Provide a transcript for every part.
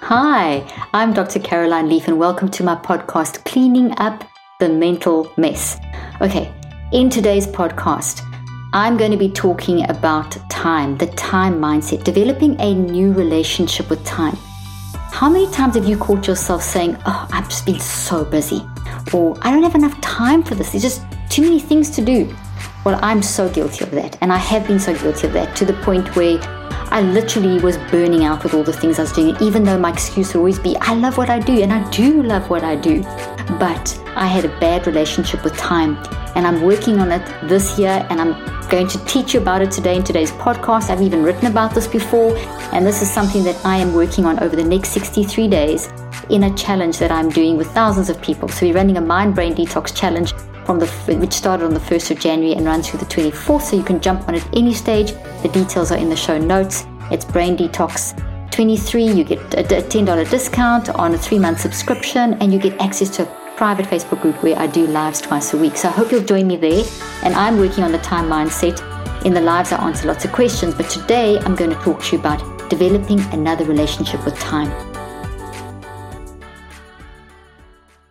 Hi, I'm Dr. Caroline Leaf, and welcome to my podcast, Cleaning Up the Mental Mess. Okay, in today's podcast, I'm going to be talking about time, the time mindset, developing a new relationship with time. How many times have you caught yourself saying, Oh, I've just been so busy, or I don't have enough time for this, there's just too many things to do? Well, I'm so guilty of that, and I have been so guilty of that to the point where I literally was burning out with all the things I was doing, even though my excuse would always be, I love what I do, and I do love what I do. But I had a bad relationship with time, and I'm working on it this year, and I'm going to teach you about it today in today's podcast. I've even written about this before, and this is something that I am working on over the next 63 days in a challenge that I'm doing with thousands of people. So we're running a mind brain detox challenge the which started on the 1st of January and runs through the 24th. So you can jump on at any stage. The details are in the show notes. It's Brain Detox 23. You get a $10 discount on a three month subscription, and you get access to a private Facebook group where I do lives twice a week. So I hope you'll join me there. And I'm working on the time mindset. In the lives, I answer lots of questions, but today I'm going to talk to you about developing another relationship with time.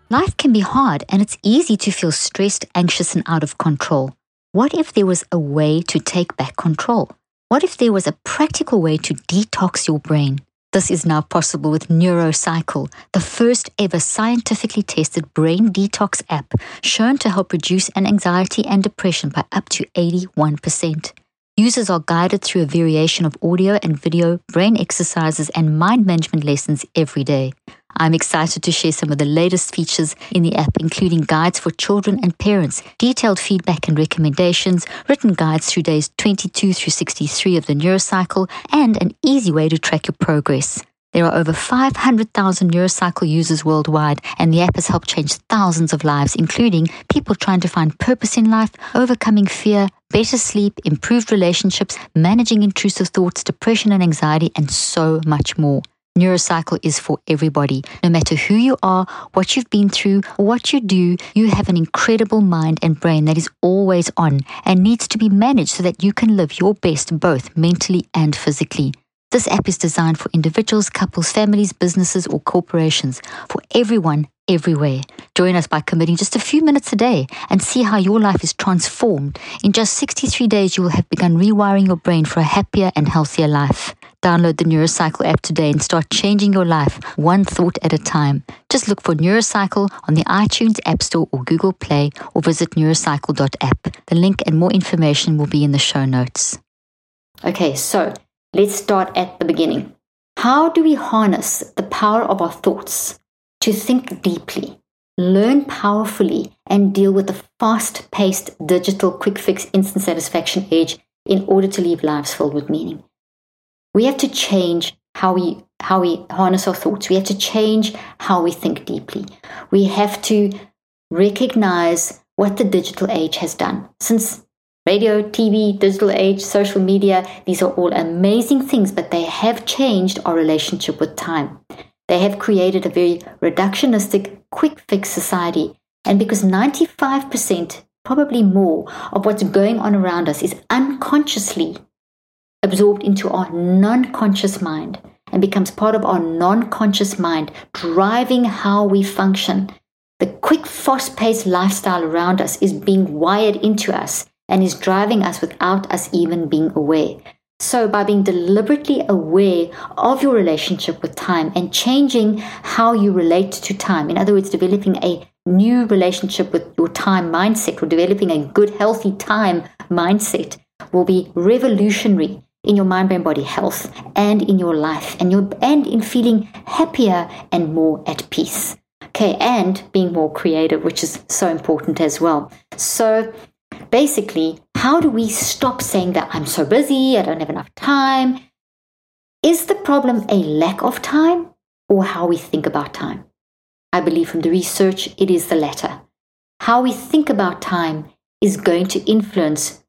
Life can be hard and it's easy to feel stressed, anxious, and out of control. What if there was a way to take back control? What if there was a practical way to detox your brain? This is now possible with NeuroCycle, the first ever scientifically tested brain detox app shown to help reduce an anxiety and depression by up to 81%. Users are guided through a variation of audio and video, brain exercises, and mind management lessons every day. I'm excited to share some of the latest features in the app, including guides for children and parents, detailed feedback and recommendations, written guides through days 22 through 63 of the NeuroCycle, and an easy way to track your progress. There are over 500,000 NeuroCycle users worldwide, and the app has helped change thousands of lives, including people trying to find purpose in life, overcoming fear, better sleep, improved relationships, managing intrusive thoughts, depression and anxiety, and so much more. NeuroCycle is for everybody. No matter who you are, what you've been through, what you do, you have an incredible mind and brain that is always on and needs to be managed so that you can live your best both mentally and physically. This app is designed for individuals, couples, families, businesses, or corporations, for everyone, everywhere. Join us by committing just a few minutes a day and see how your life is transformed. In just 63 days, you will have begun rewiring your brain for a happier and healthier life. Download the NeuroCycle app today and start changing your life one thought at a time. Just look for NeuroCycle on the iTunes App Store or Google Play or visit neurocycle.app. The link and more information will be in the show notes. Okay, so let's start at the beginning. How do we harness the power of our thoughts to think deeply, learn powerfully, and deal with the fast paced digital quick fix instant satisfaction age in order to leave lives filled with meaning? We have to change how we how we harness our thoughts. We have to change how we think deeply. We have to recognize what the digital age has done. Since radio, TV, digital age, social media, these are all amazing things, but they have changed our relationship with time. They have created a very reductionistic, quick fix society. And because 95%, probably more, of what's going on around us is unconsciously absorbed into our non conscious mind and becomes part of our non conscious mind, driving how we function. The quick, fast paced lifestyle around us is being wired into us and is driving us without us even being aware. So, by being deliberately aware of your relationship with time and changing how you relate to time, in other words, developing a new relationship with your time mindset or developing a good, healthy time mindset, will be revolutionary in your mind, brain, body health and in your life and your and in feeling happier and more at peace. Okay, and being more creative, which is so important as well. So basically, how do we stop saying that I'm so busy, I don't have enough time? Is the problem a lack of time or how we think about time? I believe from the research it is the latter. How we think about time is going to influence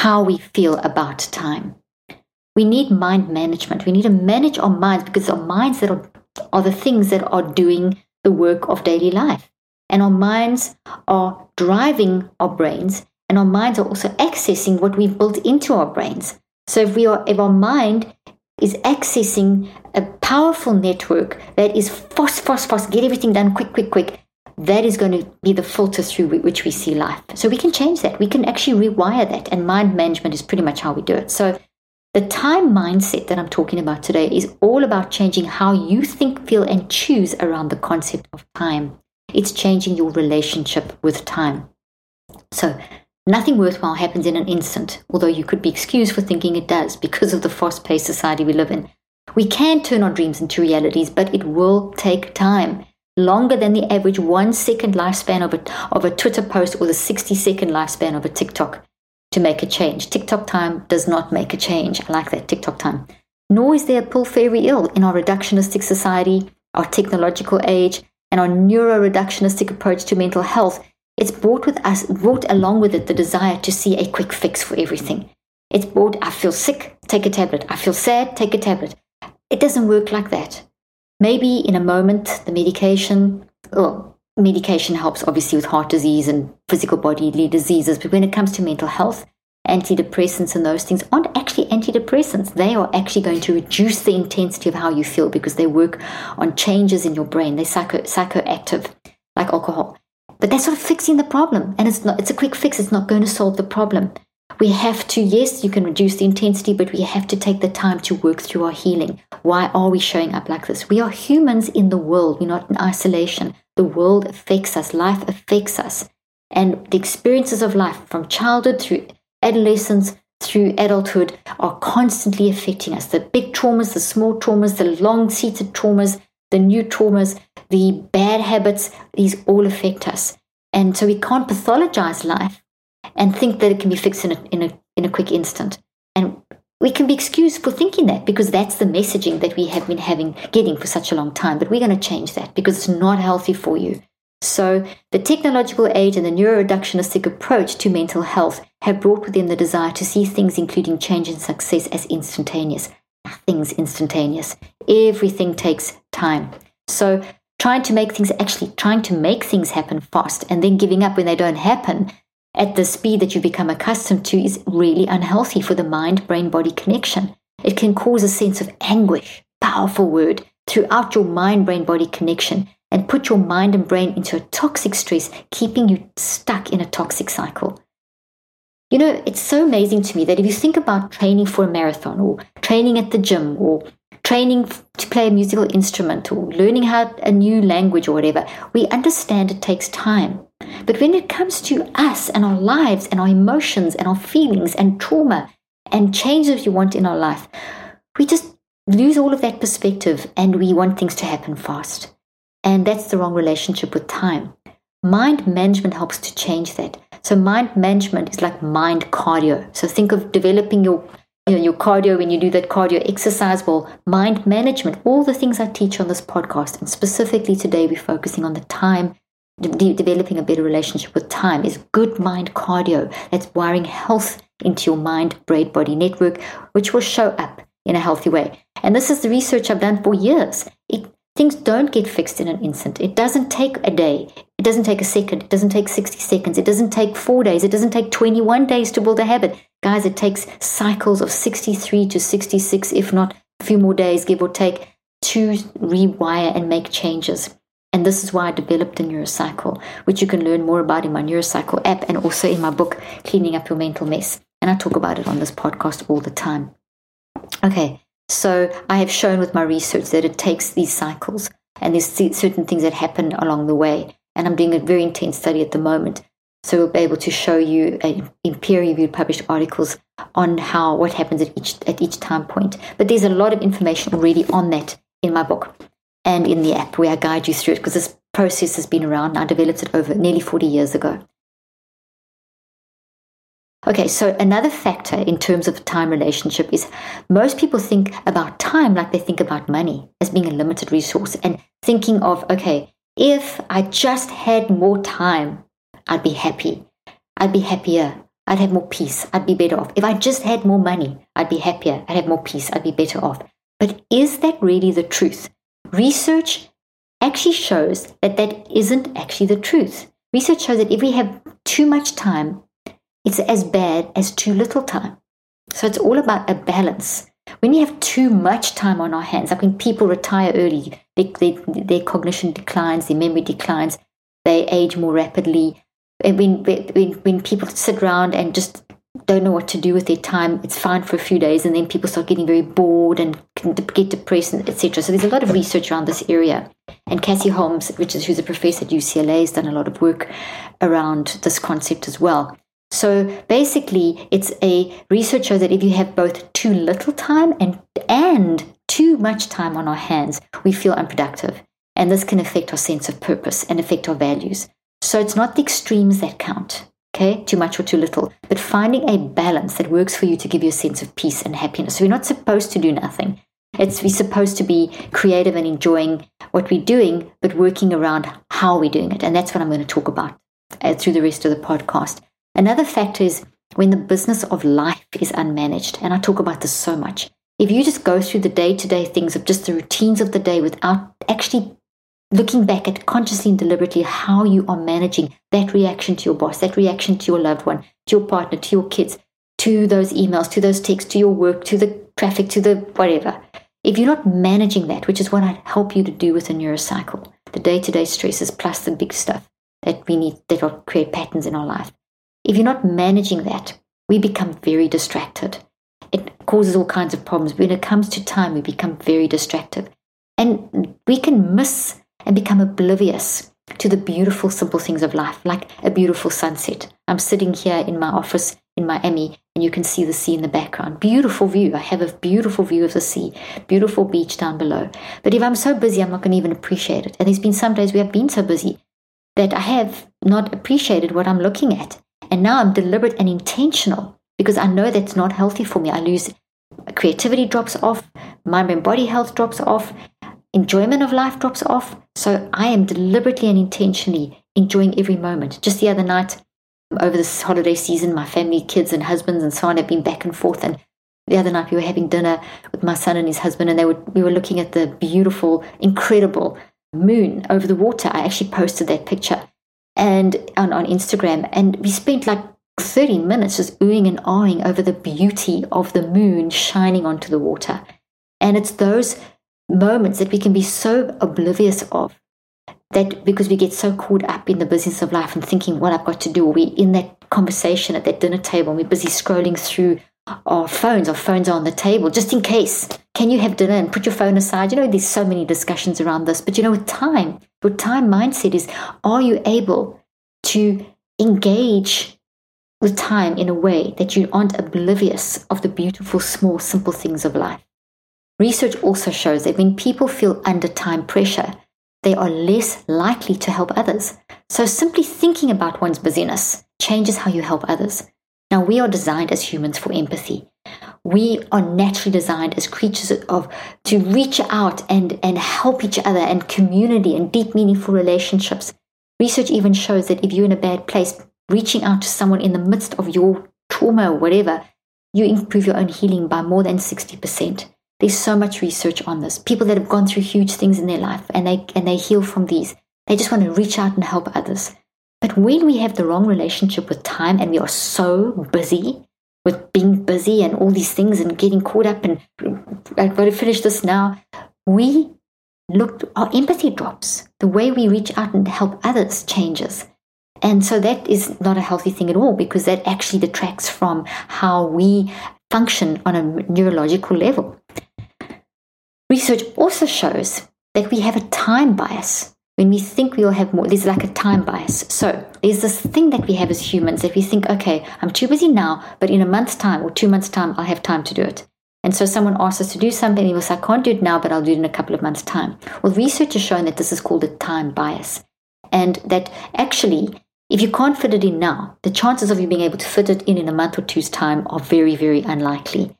how we feel about time. We need mind management. We need to manage our minds because our minds that are, are the things that are doing the work of daily life. And our minds are driving our brains, and our minds are also accessing what we've built into our brains. So if we are if our mind is accessing a powerful network that is fast, fast, fast, get everything done quick, quick, quick, that is going to be the filter through which we see life. So we can change that. We can actually rewire that. And mind management is pretty much how we do it. So the time mindset that I'm talking about today is all about changing how you think, feel, and choose around the concept of time. It's changing your relationship with time. So nothing worthwhile happens in an instant, although you could be excused for thinking it does because of the fast paced society we live in. We can turn our dreams into realities, but it will take time longer than the average one second lifespan of a, of a Twitter post or the 60 second lifespan of a TikTok to make a change. TikTok time does not make a change. I like that TikTok time. Nor is there a pull fairy ill in our reductionistic society, our technological age, and our neuro-reductionistic approach to mental health. It's brought with us, brought along with it the desire to see a quick fix for everything. It's brought, I feel sick, take a tablet. I feel sad, take a tablet. It doesn't work like that. Maybe in a moment, the medication, well, medication helps obviously with heart disease and physical bodily diseases, but when it comes to mental health, antidepressants and those things aren't actually antidepressants. They are actually going to reduce the intensity of how you feel because they work on changes in your brain. They're psycho, psychoactive, like alcohol. But that's sort of fixing the problem. And it's not it's a quick fix, it's not going to solve the problem. We have to, yes, you can reduce the intensity, but we have to take the time to work through our healing. Why are we showing up like this? We are humans in the world, we're not in isolation. The world affects us, life affects us. And the experiences of life from childhood through adolescence through adulthood are constantly affecting us. The big traumas, the small traumas, the long seated traumas, the new traumas, the bad habits, these all affect us. And so we can't pathologize life and think that it can be fixed in a, in a, in a quick instant. And we can be excused for thinking that because that's the messaging that we have been having getting for such a long time. But we're going to change that because it's not healthy for you. So the technological age and the neuroreductionistic approach to mental health have brought with them the desire to see things, including change and success, as instantaneous. Nothing's instantaneous. Everything takes time. So trying to make things actually trying to make things happen fast and then giving up when they don't happen at the speed that you become accustomed to is really unhealthy for the mind brain body connection. It can cause a sense of anguish, powerful word, throughout your mind brain body connection and put your mind and brain into a toxic stress, keeping you stuck in a toxic cycle. You know, it's so amazing to me that if you think about training for a marathon or training at the gym or training to play a musical instrument or learning how a new language or whatever, we understand it takes time. But when it comes to us and our lives and our emotions and our feelings and trauma and changes we want in our life, we just lose all of that perspective and we want things to happen fast. And that's the wrong relationship with time. Mind management helps to change that. So mind management is like mind cardio. So think of developing your you know, your cardio when you do that cardio exercise. Well, mind management, all the things I teach on this podcast, and specifically today we're focusing on the time de- developing a better relationship with time is good mind cardio. That's wiring health into your mind brain body network, which will show up in a healthy way. And this is the research I've done for years. Things don't get fixed in an instant. It doesn't take a day. It doesn't take a second. It doesn't take 60 seconds. It doesn't take four days. It doesn't take 21 days to build a habit. Guys, it takes cycles of 63 to 66, if not a few more days, give or take, to rewire and make changes. And this is why I developed a neurocycle, which you can learn more about in my neurocycle app and also in my book, Cleaning Up Your Mental Mess. And I talk about it on this podcast all the time. Okay, so I have shown with my research that it takes these cycles and there's certain things that happen along the way. And I'm doing a very intense study at the moment. So we'll be able to show you in peer reviewed published articles on how what happens at each at each time point. But there's a lot of information already on that in my book and in the app where I guide you through it because this process has been around. I developed it over nearly 40 years ago. Okay, so another factor in terms of time relationship is most people think about time like they think about money as being a limited resource and thinking of, okay, if I just had more time, I'd be happy. I'd be happier. I'd have more peace. I'd be better off. If I just had more money, I'd be happier. I'd have more peace. I'd be better off. But is that really the truth? Research actually shows that that isn't actually the truth. Research shows that if we have too much time, it's as bad as too little time. So it's all about a balance. when we have too much time on our hands, like when people retire early, they, they, their cognition declines, their memory declines, they age more rapidly. And when, when, when people sit around and just don't know what to do with their time, it's fine for a few days, and then people start getting very bored and get depressed, etc. So there's a lot of research around this area. And Cassie Holmes, which is who's a professor at UCLA, has done a lot of work around this concept as well. So basically, it's a research shows that if you have both too little time and and too much time on our hands, we feel unproductive. And this can affect our sense of purpose and affect our values. So it's not the extremes that count, okay? Too much or too little, but finding a balance that works for you to give you a sense of peace and happiness. So we're not supposed to do nothing. It's we're supposed to be creative and enjoying what we're doing, but working around how we're doing it. And that's what I'm going to talk about uh, through the rest of the podcast. Another factor is when the business of life is unmanaged. And I talk about this so much. If you just go through the day to day things of just the routines of the day without actually looking back at consciously and deliberately how you are managing that reaction to your boss, that reaction to your loved one, to your partner, to your kids, to those emails, to those texts, to your work, to the traffic, to the whatever. If you're not managing that, which is what I help you to do with a neurocycle, the day to day stresses plus the big stuff that we need that will create patterns in our life. If you're not managing that, we become very distracted. It causes all kinds of problems. When it comes to time, we become very distracted. And we can miss and become oblivious to the beautiful, simple things of life, like a beautiful sunset. I'm sitting here in my office in Miami, and you can see the sea in the background. Beautiful view. I have a beautiful view of the sea, beautiful beach down below. But if I'm so busy, I'm not going to even appreciate it. And there's been some days where I've been so busy that I have not appreciated what I'm looking at. And now I'm deliberate and intentional because I know that's not healthy for me. I lose creativity drops off, mind and body health drops off, enjoyment of life drops off. So I am deliberately and intentionally enjoying every moment. Just the other night, over this holiday season, my family, kids, and husbands, and so on have been back and forth. And the other night, we were having dinner with my son and his husband, and they were, we were looking at the beautiful, incredible moon over the water. I actually posted that picture and on, on Instagram, and we spent like 30 minutes just oohing and ahhing over the beauty of the moon shining onto the water. And it's those moments that we can be so oblivious of that because we get so caught up in the business of life and thinking what I've got to do, we're in that conversation at that dinner table and we're busy scrolling through our phones, our phones are on the table, just in case. Can you have dinner and put your phone aside? You know, there's so many discussions around this, but you know, with time, with time mindset is are you able to engage with time in a way that you aren't oblivious of the beautiful, small, simple things of life? Research also shows that when people feel under time pressure, they are less likely to help others. So simply thinking about one's busyness changes how you help others. Now, we are designed as humans for empathy. We are naturally designed as creatures of to reach out and, and help each other and community and deep meaningful relationships. Research even shows that if you're in a bad place, reaching out to someone in the midst of your trauma or whatever, you improve your own healing by more than 60%. There's so much research on this. People that have gone through huge things in their life and they and they heal from these. They just want to reach out and help others. But when we have the wrong relationship with time and we are so busy with being busy and all these things and getting caught up and I've got to finish this now, we look our empathy drops. The way we reach out and help others changes. And so that is not a healthy thing at all because that actually detracts from how we function on a neurological level. Research also shows that we have a time bias. When we think we will have more, there's like a time bias. So there's this thing that we have as humans that we think, okay, I'm too busy now, but in a month's time or two months' time, I'll have time to do it. And so someone asks us to do something, and we say, I can't do it now, but I'll do it in a couple of months' time. Well, research has shown that this is called a time bias. And that actually, if you can't fit it in now, the chances of you being able to fit it in in a month or two's time are very, very unlikely.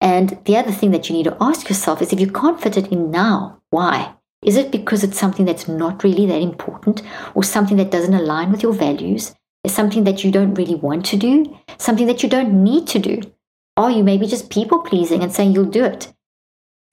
And the other thing that you need to ask yourself is if you can't fit it in now, why? Is it because it's something that's not really that important or something that doesn't align with your values? Is something that you don't really want to do? Something that you don't need to do? Are you maybe just people pleasing and saying you'll do it?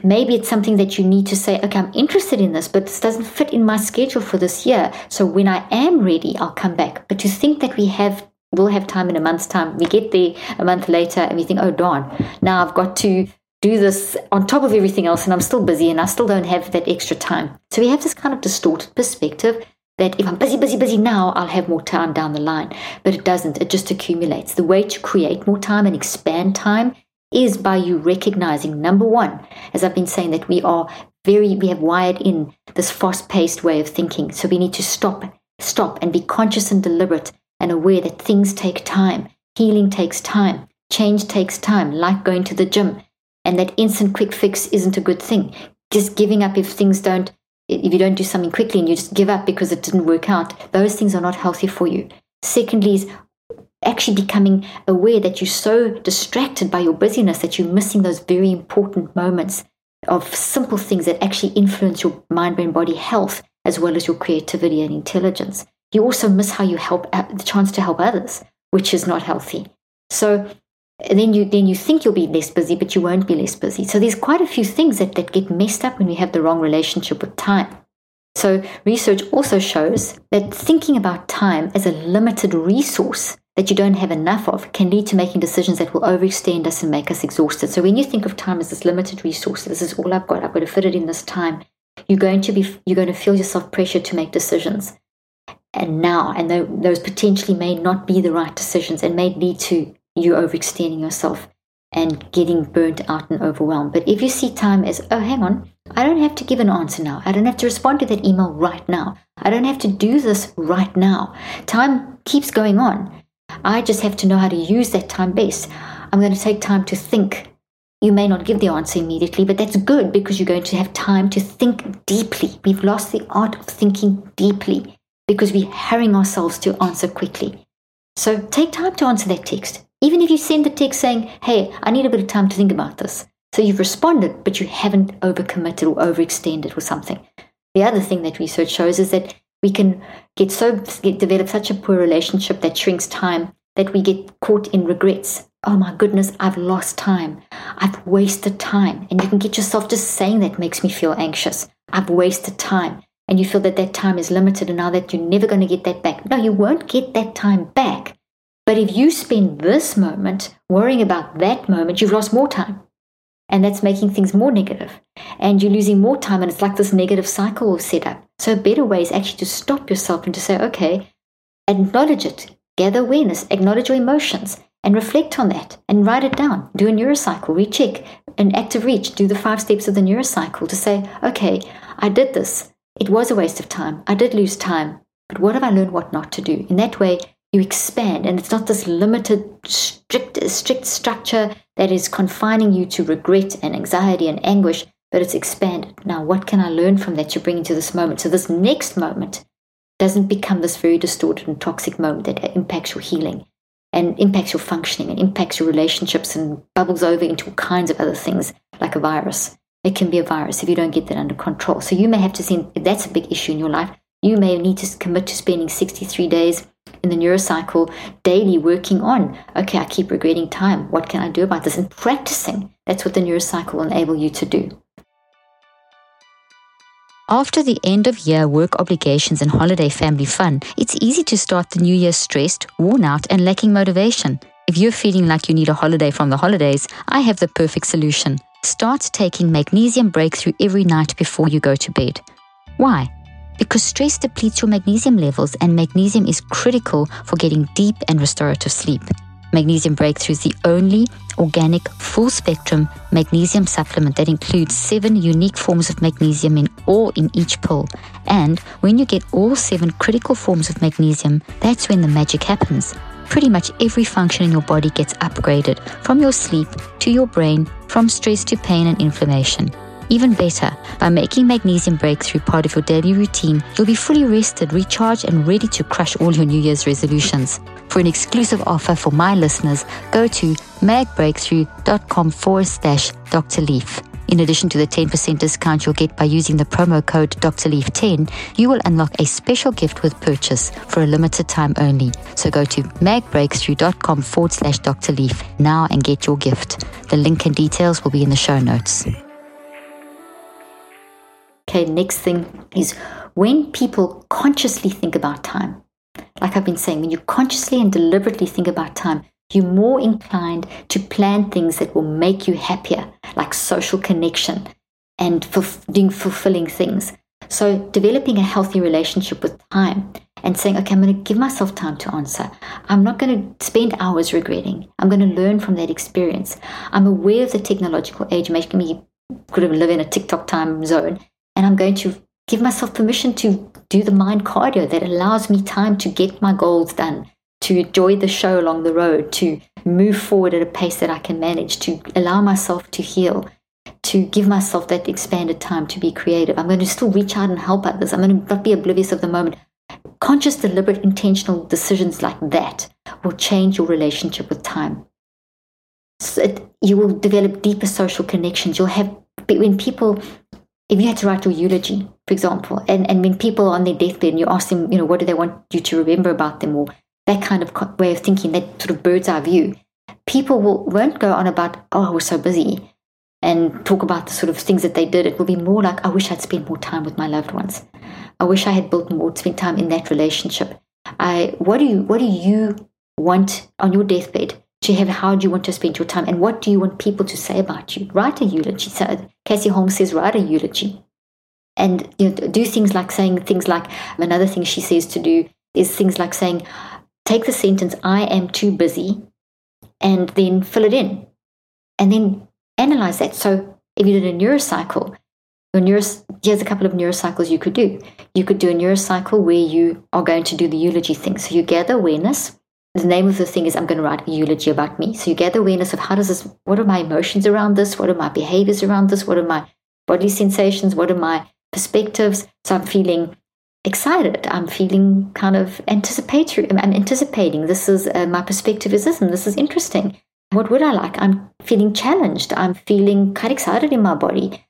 Maybe it's something that you need to say, okay, I'm interested in this, but this doesn't fit in my schedule for this year. So when I am ready, I'll come back. But to think that we have we'll have time in a month's time. We get there a month later and we think, oh, darn, now I've got to do this on top of everything else and I'm still busy and I still don't have that extra time. So we have this kind of distorted perspective that if I'm busy, busy, busy now, I'll have more time down the line. But it doesn't, it just accumulates. The way to create more time and expand time is by you recognizing number one, as I've been saying, that we are very, we have wired in this fast paced way of thinking. So we need to stop, stop and be conscious and deliberate and aware that things take time. Healing takes time. Change takes time, like going to the gym. And that instant quick fix isn't a good thing. Just giving up if things don't if you don't do something quickly and you just give up because it didn't work out, those things are not healthy for you. Secondly, is actually becoming aware that you're so distracted by your busyness that you're missing those very important moments of simple things that actually influence your mind, brain, body health as well as your creativity and intelligence. You also miss how you help uh, the chance to help others, which is not healthy. So then you then you think you'll be less busy, but you won't be less busy. So there's quite a few things that, that get messed up when we have the wrong relationship with time. So research also shows that thinking about time as a limited resource that you don't have enough of can lead to making decisions that will overextend us and make us exhausted. So when you think of time as this limited resource, this is all I've got, I've got to fit it in this time, you're going to be you're going to feel yourself pressured to make decisions. And now, and those potentially may not be the right decisions and may lead to you overextending yourself and getting burnt out and overwhelmed. But if you see time as, oh, hang on, I don't have to give an answer now. I don't have to respond to that email right now. I don't have to do this right now. Time keeps going on. I just have to know how to use that time best. I'm going to take time to think. You may not give the answer immediately, but that's good because you're going to have time to think deeply. We've lost the art of thinking deeply because we're hurrying ourselves to answer quickly. So take time to answer that text. Even if you send the text saying, hey, I need a bit of time to think about this. So you've responded, but you haven't overcommitted or overextended with something. The other thing that research shows is that we can get so get, develop such a poor relationship that shrinks time that we get caught in regrets. Oh my goodness, I've lost time. I've wasted time. And you can get yourself just saying that makes me feel anxious. I've wasted time. And you feel that that time is limited and now that you're never going to get that back. No, you won't get that time back. But if you spend this moment worrying about that moment, you've lost more time. And that's making things more negative. And you're losing more time, and it's like this negative cycle set up. So, a better way is actually to stop yourself and to say, okay, acknowledge it, gather awareness, acknowledge your emotions, and reflect on that and write it down. Do a neurocycle, recheck, an active reach, do the five steps of the neurocycle to say, okay, I did this. It was a waste of time. I did lose time. But what have I learned what not to do? In that way, you expand. And it's not this limited strict strict structure that is confining you to regret and anxiety and anguish but it's expanded. Now what can i learn from that to bring into this moment? So this next moment doesn't become this very distorted and toxic moment that impacts your healing and impacts your functioning and impacts your relationships and bubbles over into all kinds of other things like a virus. It can be a virus if you don't get that under control. So you may have to see that's a big issue in your life you may need to commit to spending 63 days in the neurocycle daily working on okay i keep regretting time what can i do about this and practicing that's what the neurocycle will enable you to do after the end of year work obligations and holiday family fun, it's easy to start the new year stressed, worn out, and lacking motivation. If you're feeling like you need a holiday from the holidays, I have the perfect solution. Start taking magnesium breakthrough every night before you go to bed. Why? Because stress depletes your magnesium levels, and magnesium is critical for getting deep and restorative sleep. Magnesium Breakthrough is the only organic full spectrum magnesium supplement that includes seven unique forms of magnesium in all in each pill. And when you get all seven critical forms of magnesium, that's when the magic happens. Pretty much every function in your body gets upgraded from your sleep to your brain, from stress to pain and inflammation. Even better, by making Magnesium Breakthrough part of your daily routine, you'll be fully rested, recharged, and ready to crush all your New Year's resolutions. For an exclusive offer for my listeners, go to magbreakthrough.com forward slash Dr. Leaf. In addition to the 10% discount you'll get by using the promo code Dr. Leaf 10 you will unlock a special gift with purchase for a limited time only. So go to magbreakthrough.com forward slash Dr. Leaf now and get your gift. The link and details will be in the show notes. Okay, next thing is when people consciously think about time. Like I've been saying, when you consciously and deliberately think about time, you're more inclined to plan things that will make you happier. like social connection and doing fulfilling things. So, developing a healthy relationship with time and saying, okay, I'm going to give myself time to answer. I'm not going to spend hours regretting. I'm going to learn from that experience. I'm aware of the technological age making me could live in a TikTok time zone, and I'm going to give myself permission to do the mind cardio that allows me time to get my goals done, to enjoy the show along the road, to move forward at a pace that I can manage, to allow myself to heal, to give myself that expanded time to be creative. I'm going to still reach out and help others. I'm going to not be oblivious of the moment. Conscious, deliberate, intentional decisions like that will change your relationship with time. So it, you will develop deeper social connections. You'll have, when people, if you had to write your eulogy, for example, and, and when people are on their deathbed and you ask them, you know, what do they want you to remember about them or that kind of way of thinking, that sort of bird's eye view, people will, won't go on about, oh, I was so busy and talk about the sort of things that they did. It will be more like, I wish I'd spent more time with my loved ones. I wish I had built more, spent time in that relationship. I, what do you, what do you want on your deathbed to have? How do you want to spend your time? And what do you want people to say about you? Write a eulogy. So uh, Cassie Holmes says, write a eulogy. And you know, do things like saying things like, another thing she says to do is things like saying, take the sentence, I am too busy, and then fill it in. And then analyze that. So if you did a neurocycle, your neuros, here's a couple of neurocycles you could do. You could do a neurocycle where you are going to do the eulogy thing. So you gather awareness. The name of the thing is I'm going to write a eulogy about me. So you gather awareness of how does this, what are my emotions around this? What are my behaviors around this? What are my bodily sensations? What are my perspectives? So I'm feeling excited. I'm feeling kind of anticipatory. I'm anticipating. This is uh, my perspective is this, and this is interesting. What would I like? I'm feeling challenged. I'm feeling quite excited in my body.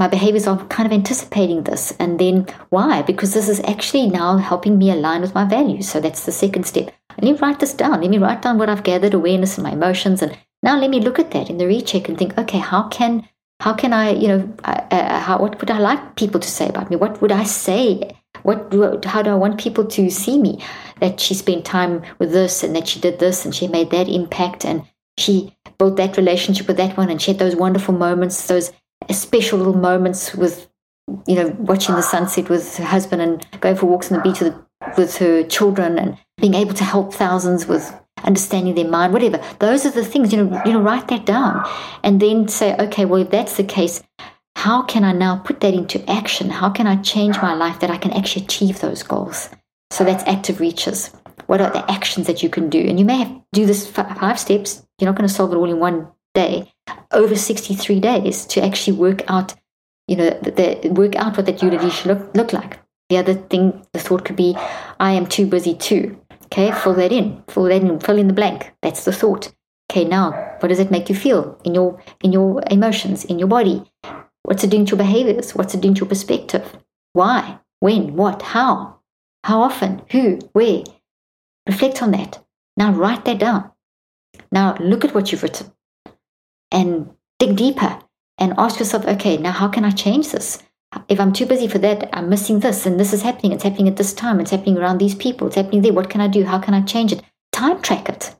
My behaviors are kind of anticipating this. And then why? Because this is actually now helping me align with my values. So that's the second step. Let me write this down. Let me write down what I've gathered, awareness and my emotions. And now let me look at that in the recheck and think, okay, how can how can I, you know, uh, how, what would I like people to say about me? What would I say what how do I want people to see me? That she spent time with this and that she did this and she made that impact and she built that relationship with that one and she had those wonderful moments, those special little moments with, you know, watching the sunset with her husband and going for walks on the beach with, with her children and being able to help thousands with understanding their mind, whatever. Those are the things, you know, you know, write that down and then say, okay, well, if that's the case, how can I now put that into action? How can I change my life that I can actually achieve those goals? So that's active reaches. What are the actions that you can do? And you may have to do this five steps. You're not going to solve it all in one day. Over 63 days to actually work out, you know, the, work out what that eulogy should look, look like. The other thing, the thought could be, I am too busy too. Okay, fill that in. Fill that in. Fill in the blank. That's the thought. Okay, now what does it make you feel in your in your emotions, in your body? What's it doing to your behaviors? What's it doing to your perspective? Why? When? What? How? How often? Who? Where? Reflect on that. Now write that down. Now look at what you've written and dig deeper and ask yourself, okay, now how can I change this? If I'm too busy for that, I'm missing this and this is happening. It's happening at this time. It's happening around these people. It's happening there. What can I do? How can I change it? Time track it.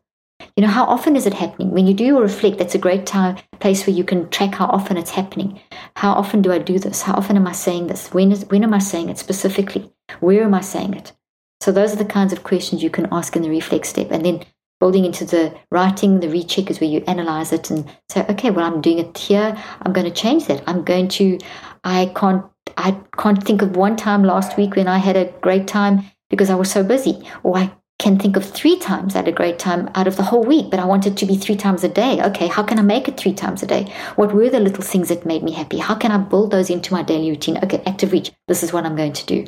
You know, how often is it happening? When you do your reflect, that's a great time, place where you can track how often it's happening. How often do I do this? How often am I saying this? When, is, when am I saying it specifically? Where am I saying it? So those are the kinds of questions you can ask in the reflect step. And then building into the writing, the recheck is where you analyze it and say, okay, well, I'm doing it here. I'm going to change that. I'm going to, I can't, I can't think of one time last week when I had a great time because I was so busy. Or I can think of three times I had a great time out of the whole week, but I want it to be three times a day. Okay, how can I make it three times a day? What were the little things that made me happy? How can I build those into my daily routine? Okay, active reach. This is what I'm going to do.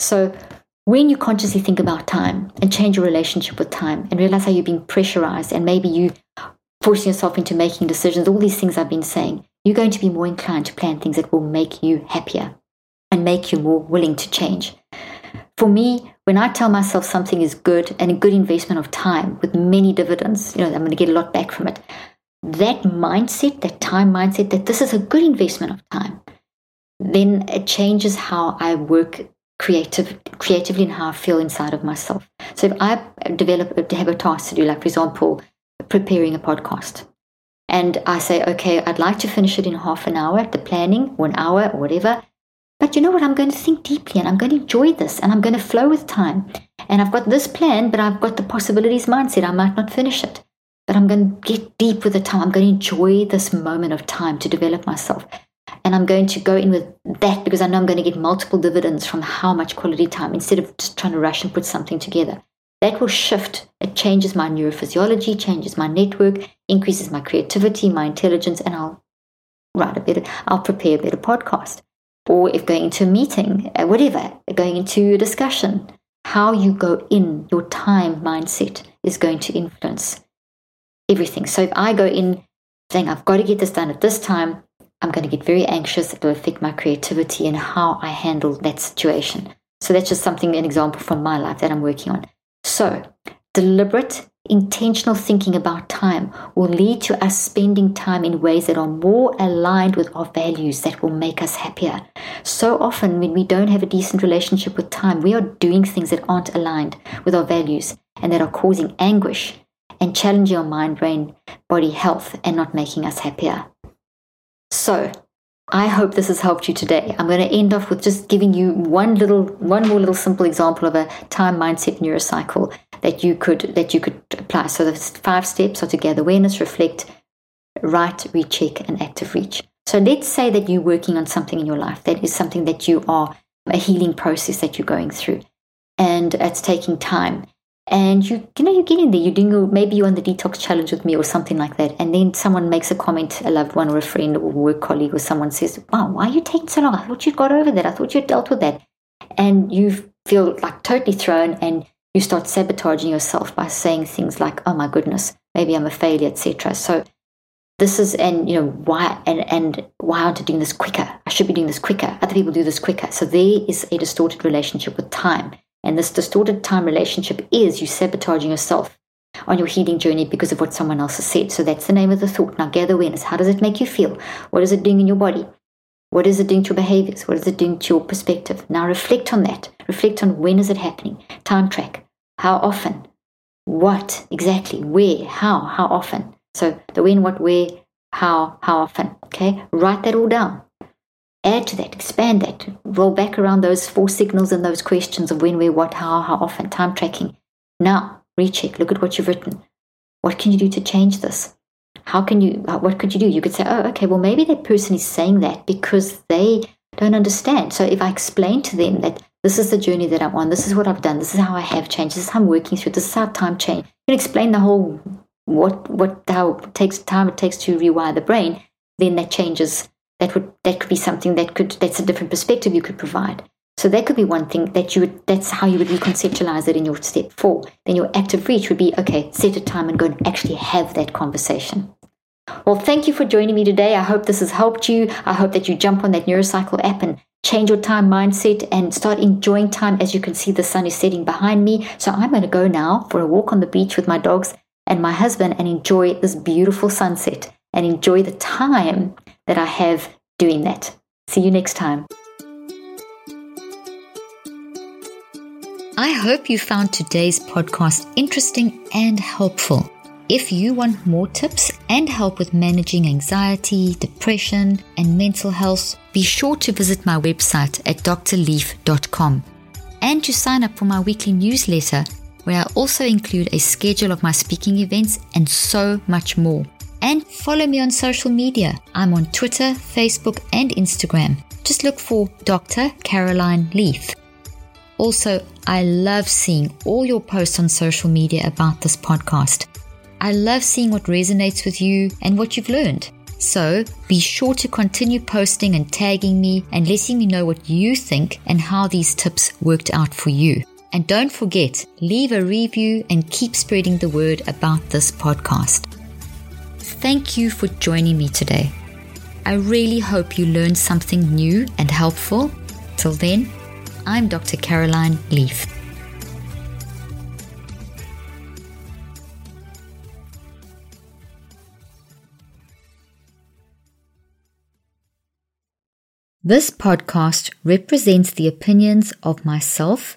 So, when you consciously think about time and change your relationship with time and realize how you're being pressurized and maybe you forcing yourself into making decisions, all these things I've been saying, you're going to be more inclined to plan things that will make you happier and make you more willing to change. For me, when I tell myself something is good and a good investment of time with many dividends, you know, I'm going to get a lot back from it. That mindset, that time mindset, that this is a good investment of time, then it changes how I work creative, creatively and how I feel inside of myself. So if I develop have a task to do, like for example, preparing a podcast, And I say, okay, I'd like to finish it in half an hour, the planning, or an hour, or whatever. But you know what? I'm going to think deeply and I'm going to enjoy this and I'm going to flow with time. And I've got this plan, but I've got the possibilities mindset. I might not finish it, but I'm going to get deep with the time. I'm going to enjoy this moment of time to develop myself. And I'm going to go in with that because I know I'm going to get multiple dividends from how much quality time instead of just trying to rush and put something together. That will shift. It changes my neurophysiology, changes my network, increases my creativity, my intelligence, and I'll write a better, I'll prepare a better podcast. Or if going into a meeting, uh, whatever, going into a discussion, how you go in, your time mindset is going to influence everything. So if I go in saying, I've got to get this done at this time, I'm going to get very anxious. It will affect my creativity and how I handle that situation. So that's just something, an example from my life that I'm working on. So deliberate, intentional thinking about time will lead to us spending time in ways that are more aligned with our values that will make us happier. So often, when we don't have a decent relationship with time, we are doing things that aren't aligned with our values and that are causing anguish and challenging our mind, brain, body health and not making us happier. So, I hope this has helped you today. I'm going to end off with just giving you one little, one more little simple example of a time mindset neurocycle that you could that you could apply. So the five steps are to gather awareness, reflect, write, recheck, and active reach. So let's say that you're working on something in your life that is something that you are a healing process that you're going through, and it's taking time and you you know you get in there. You're doing maybe you're on the detox challenge with me or something like that. And then someone makes a comment a loved one or a friend or a work colleague or someone says wow why are you taking so long? I thought you'd got over that. I thought you'd dealt with that. And you feel like totally thrown and you start sabotaging yourself by saying things like oh my goodness maybe i'm a failure etc so this is and you know why and and why aren't i doing this quicker? I should be doing this quicker. Other people do this quicker. So there is a distorted relationship with time and this distorted time relationship is you sabotaging yourself on your healing journey because of what someone else has said. So that's the name of the thought. Now gather awareness. How does it make you feel? What is it doing in your body? What is it doing to your behaviors? What is it doing to your perspective? Now reflect on that. Reflect on when is it happening? Time track. How often? What exactly? Where? How? How often? So the when, what, where, how, how often. Okay? Write that all down add to that, expand that, roll back around those four signals and those questions of when, where, what, how, how often, time tracking. Now, recheck, look at what you've written. What can you do to change this? How can you, uh, what could you do? You could say, oh, okay, well, maybe that person is saying that because they don't understand. So if I explain to them that this is the journey that I'm on, this is what I've done, this is how I have changed, this is how I'm working through, this is how time change. You can explain the whole what what how it takes time it takes to rewire the brain, then that changes that would that could be something that could that's a different perspective you could provide. So that could be one thing that you would that's how you would reconceptualize it in your step four. Then your active reach would be okay, set a time and go and actually have that conversation. Well, thank you for joining me today. I hope this has helped you. I hope that you jump on that Neurocycle app and change your time mindset and start enjoying time. As you can see, the sun is setting behind me. So I'm going to go now for a walk on the beach with my dogs and my husband and enjoy this beautiful sunset and enjoy the time that I have doing that. See you next time. I hope you found today's podcast interesting and helpful. If you want more tips and help with managing anxiety, depression, and mental health, be sure to visit my website at drleaf.com and to sign up for my weekly newsletter, where I also include a schedule of my speaking events and so much more and follow me on social media. I'm on Twitter, Facebook, and Instagram. Just look for Dr. Caroline Leaf. Also, I love seeing all your posts on social media about this podcast. I love seeing what resonates with you and what you've learned. So be sure to continue posting and tagging me and letting me know what you think and how these tips worked out for you. And don't forget, leave a review and keep spreading the word about this podcast. Thank you for joining me today. I really hope you learned something new and helpful. Till then, I'm Dr. Caroline Leaf. This podcast represents the opinions of myself